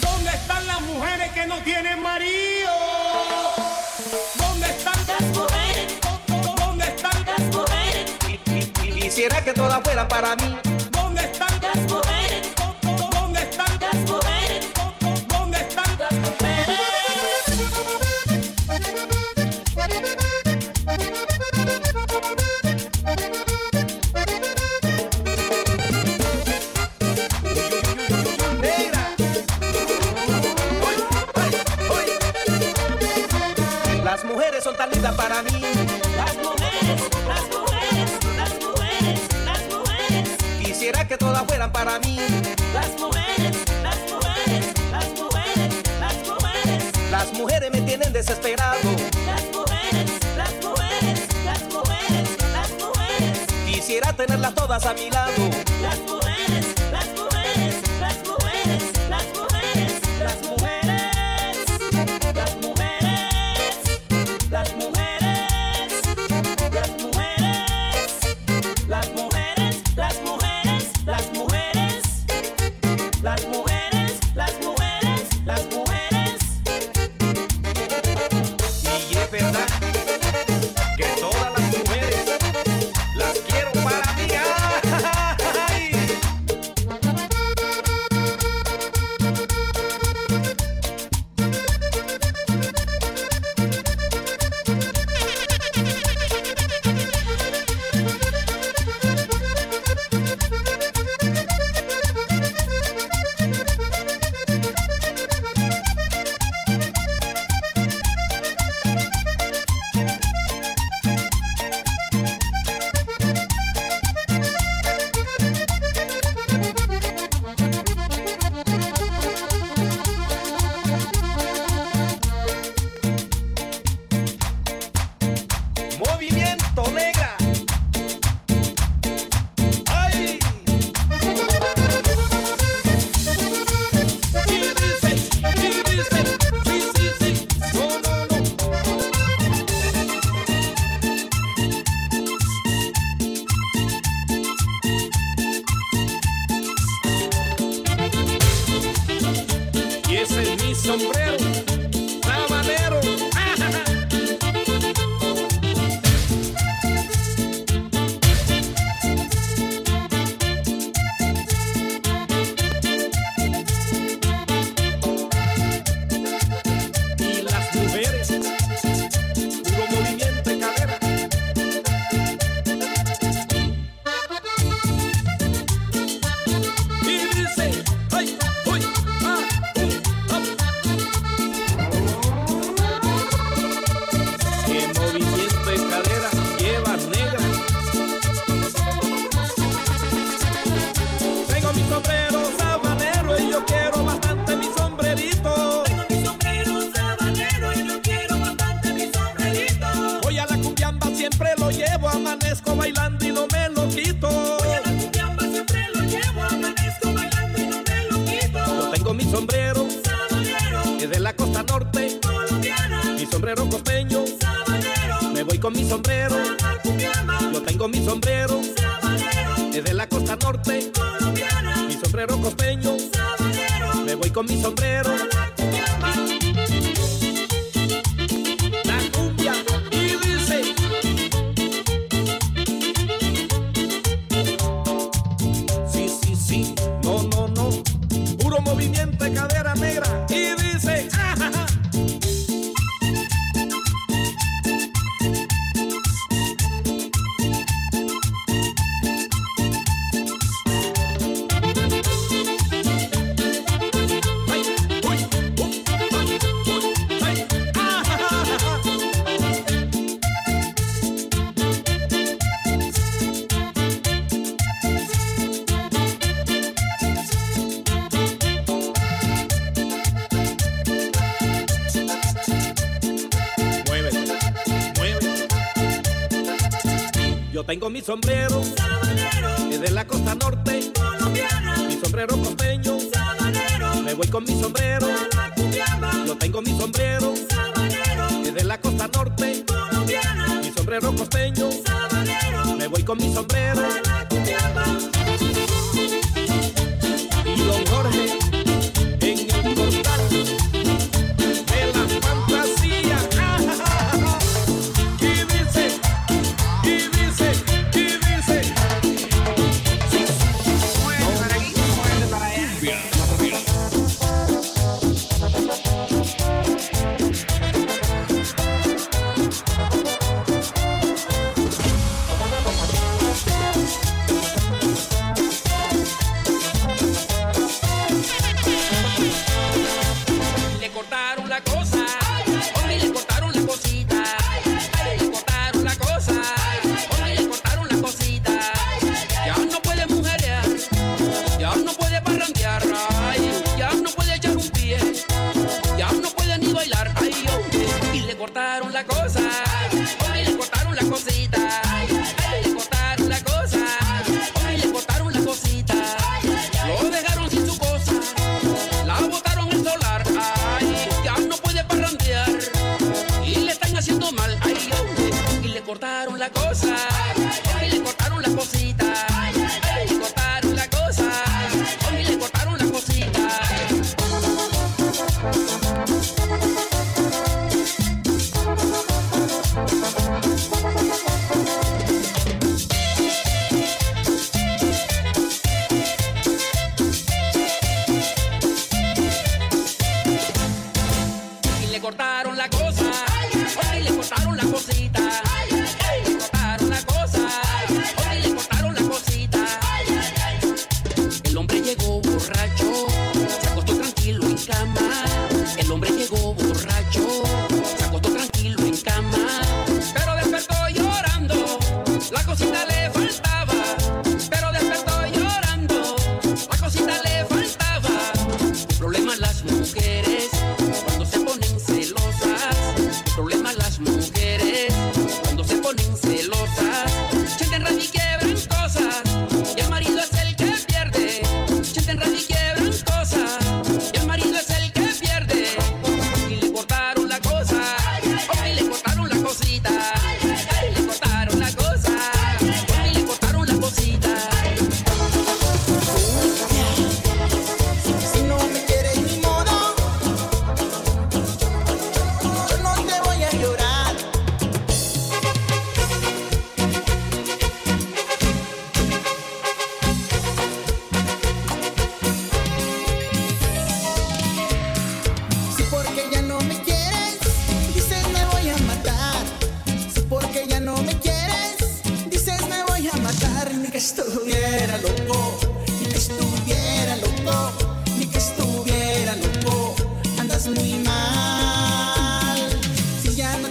¿Dónde están las mujeres que no tienen marido? ¿Dónde están Las mujeres, ¿Dónde están las mujeres, Quisiera que todas fueran para mí. ¿Dónde están para mí. las mujeres, las mujeres, las mujeres, las mujeres, Las mujeres me tienen desesperado. las mujeres, las mujeres, las mujeres, las mujeres, Quisiera tenerlas todas a mi lado. Sombrero, sombrero sabanero y yo quiero bastante mi sombrerito. Tengo mi sombrero sabanero y yo quiero bastante mi sombrerito. Voy a la cumbiamba, siempre lo llevo, amanezco bailando y no me lo quito. Voy a la cumbiamba, siempre lo llevo, amanezco bailando y no me lo quito. Yo tengo mi sombrero, Sabanero, que es de la costa norte, colombiana, mi sombrero costeño. sabanero, Me voy con mi sombrero, la cumbiamba, yo tengo mi sombrero, sabanero, es de la costa norte, mi sombrero, mi sombrero, Sabanero, es de la costa norte, colombiana, mi sombrero costeño. sabanero, Me voy con mi sombrero, la cumbiamba, yo tengo mi sombrero, sabanero, es de la costa norte, colombiana, mi sombrero costeño. sabanero, Me voy con mi sombrero. La cumbiamba.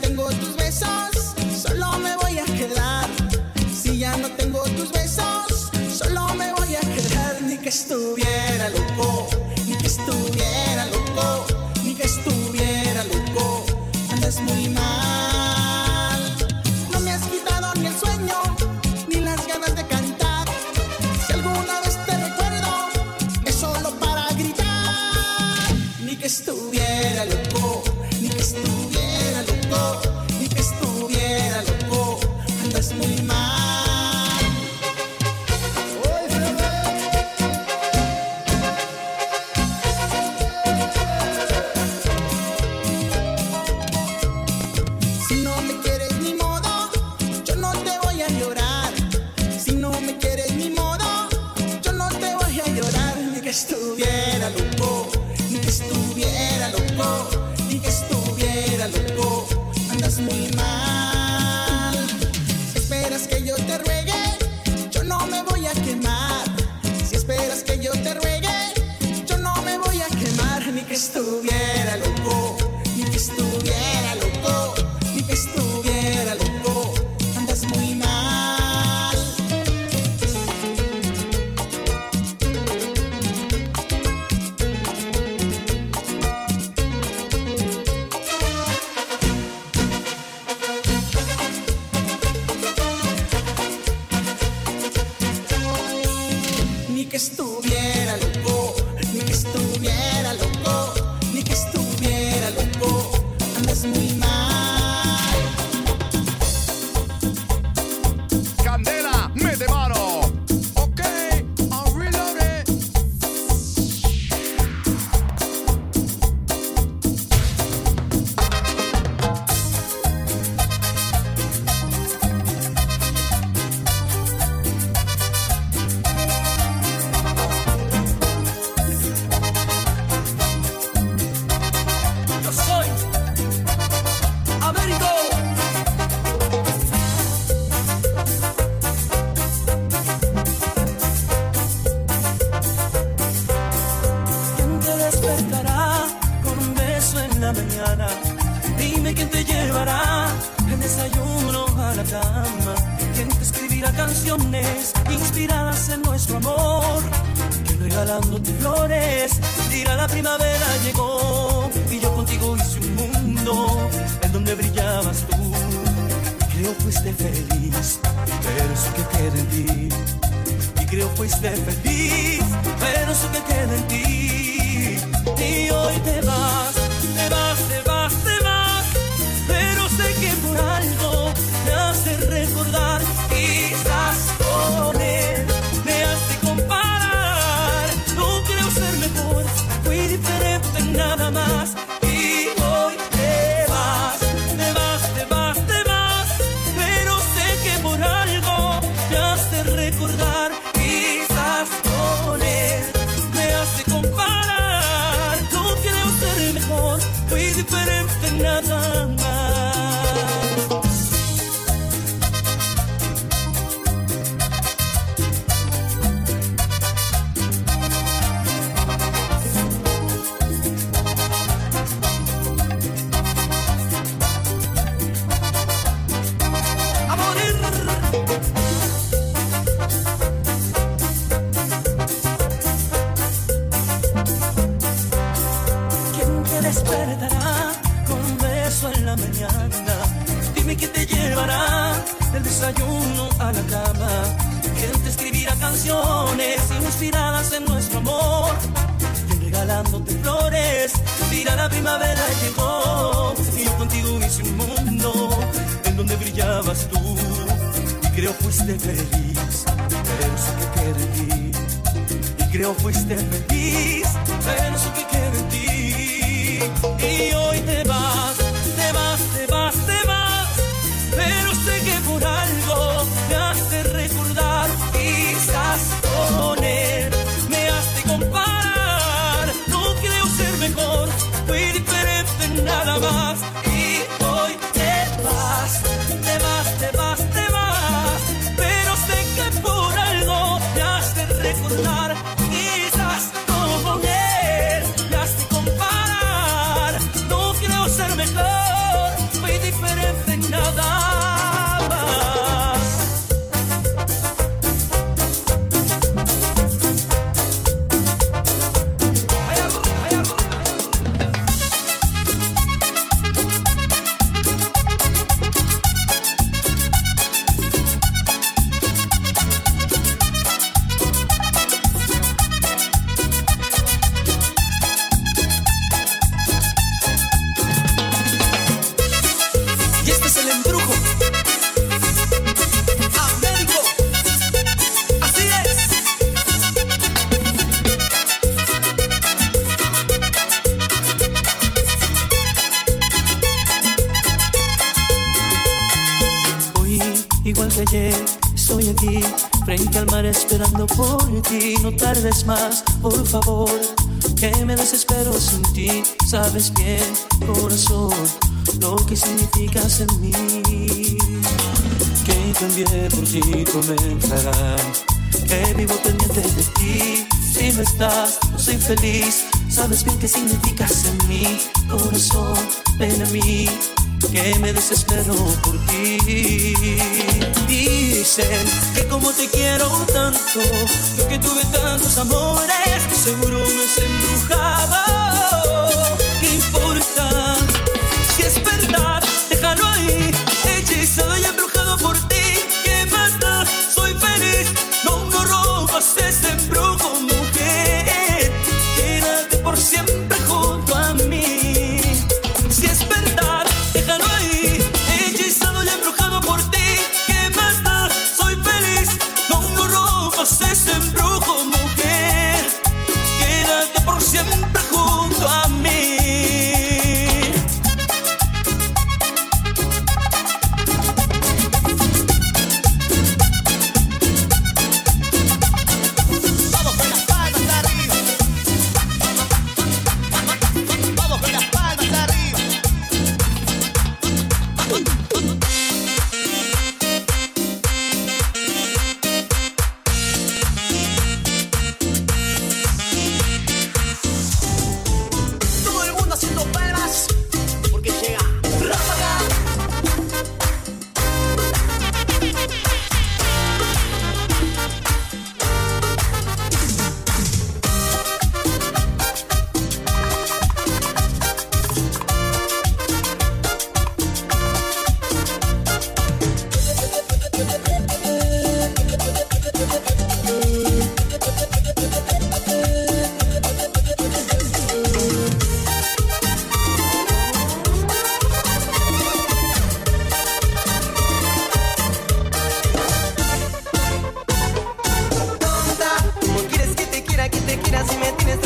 tengo tus besos, solo me voy a quedar. Si ya no tengo tus besos, solo me voy a quedar. Ni que estuviera loco, ni que estuviera loco, ni que estuviera loco. Andas muy mal. estuviera loco, ni que estuviera loco. Dime quién te llevará el desayuno a la cama. Quién te escribirá canciones inspiradas en nuestro amor. Quién regalándote flores dirá la primavera llegó. Y yo contigo hice un mundo en donde brillabas tú. Creo que fuiste feliz, pero eso que queda en ti. Y creo que fuiste feliz, pero eso que queda en ti. Y hoy te vas cama. ¿Quién te escribirá canciones inspiradas en nuestro amor? ¿Quién regalándote flores? Dirá la primavera llegó y yo contigo hice un mundo en donde brillabas tú. Y creo fuiste feliz, pero eso que queda en ti y creo fuiste feliz, pero eso que queda en ti. Y hoy estoy aquí, frente al mar esperando por ti. No tardes más, por favor, que me desespero sin ti. Sabes bien, corazón, lo que significas en mí. Que cambié por ti, comenzarán. Que vivo pendiente de ti. Si no estás, no soy feliz. Sabes bien qué significas en mí, corazón, ven a mí que me desespero por ti. Dicen que como te quiero tanto, yo que tuve tantos amores, seguro me has miras y me tienes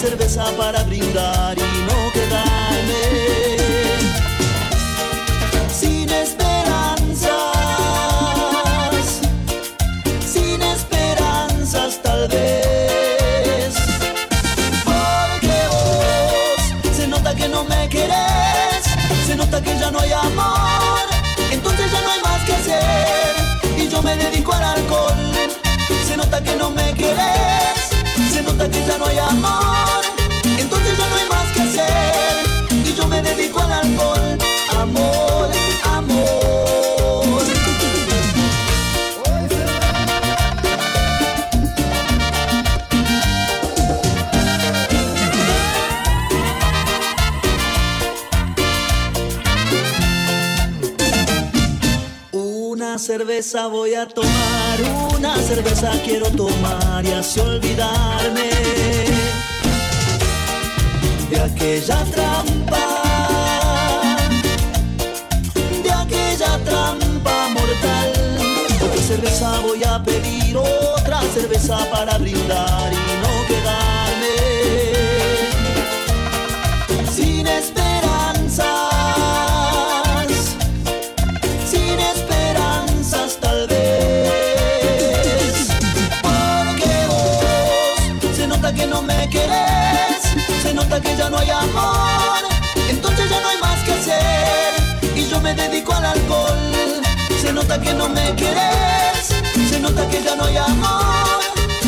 cerveza para brindar y no quedarme sin esperanzas sin esperanzas tal vez. Porque vos se nota que no me querés, se nota que ya no hay amor, entonces ya no hay más que hacer y yo me dedico al alcohol. Se nota que no me querés, se nota que ya no hay amor, alcohol. Amor, amor. Una cerveza voy a tomar, una cerveza quiero tomar y así olvidarme de aquella trampa, cerveza voy a pedir, otra cerveza para brindar y no quedarme sin esperanzas sin esperanzas tal vez. Porque vos se nota que no me querés, se nota que ya no hay amor, entonces ya no hay más que hacer y yo me dedico al alcohol. Se nota que no me querés, no hay amor,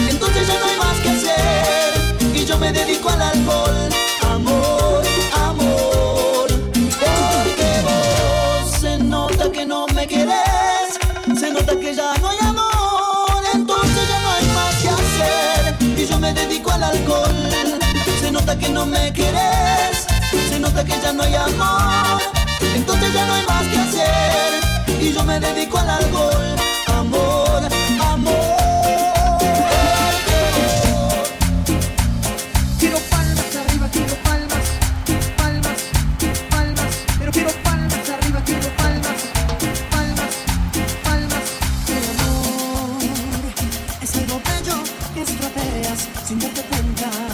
entonces ya no hay más que hacer. Y yo me dedico al alcohol. Amor, amor, porque vos se nota que no me querés, se nota que ya no hay amor, entonces ya no hay más que hacer. Y yo me dedico al alcohol. Se nota que no me querés, se nota que ya no hay amor, entonces ya no hay más que hacer. Y yo me dedico al alcohol. Sin darte cuenta.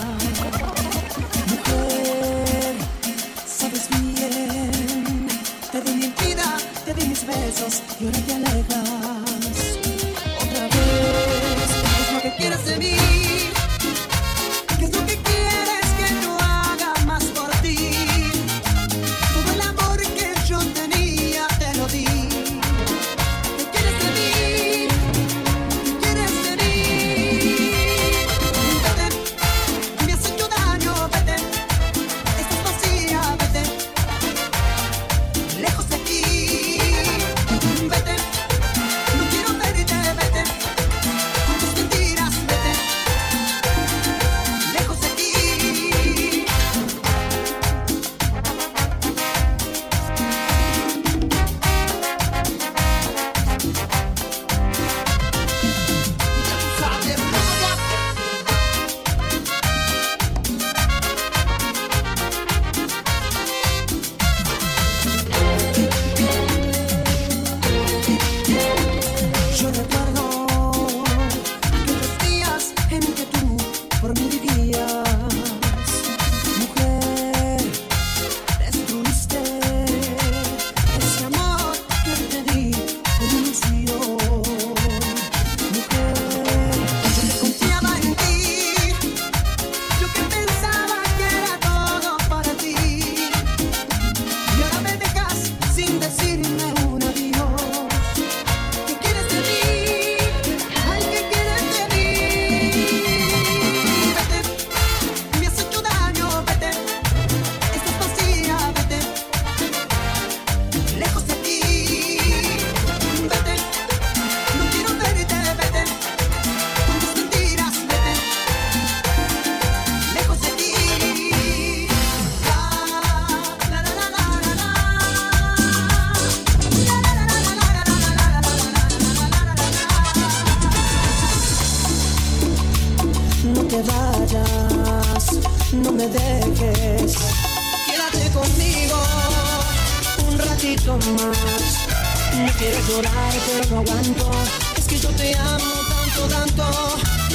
Quiero llorar, pero no aguanto. Es que yo te amo tanto, tanto.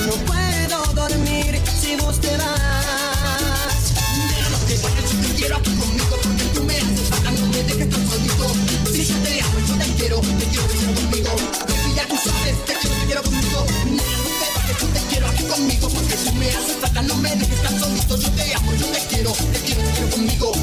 No puedo dormir si vos te vas. No te vayas, yo te quiero aquí conmigo porque tú me haces falta, no me dejes tan solito. Si yo te amo, yo te quiero, te quiero, te conmigo. Baby, ya tú sabes, te quiero, te quiero conmigo. Nena, no te vayas, yo te quiero aquí conmigo porque tú me haces falta, no me dejes tan solito. Yo te amo, yo te quiero, te quiero, te quiero conmigo.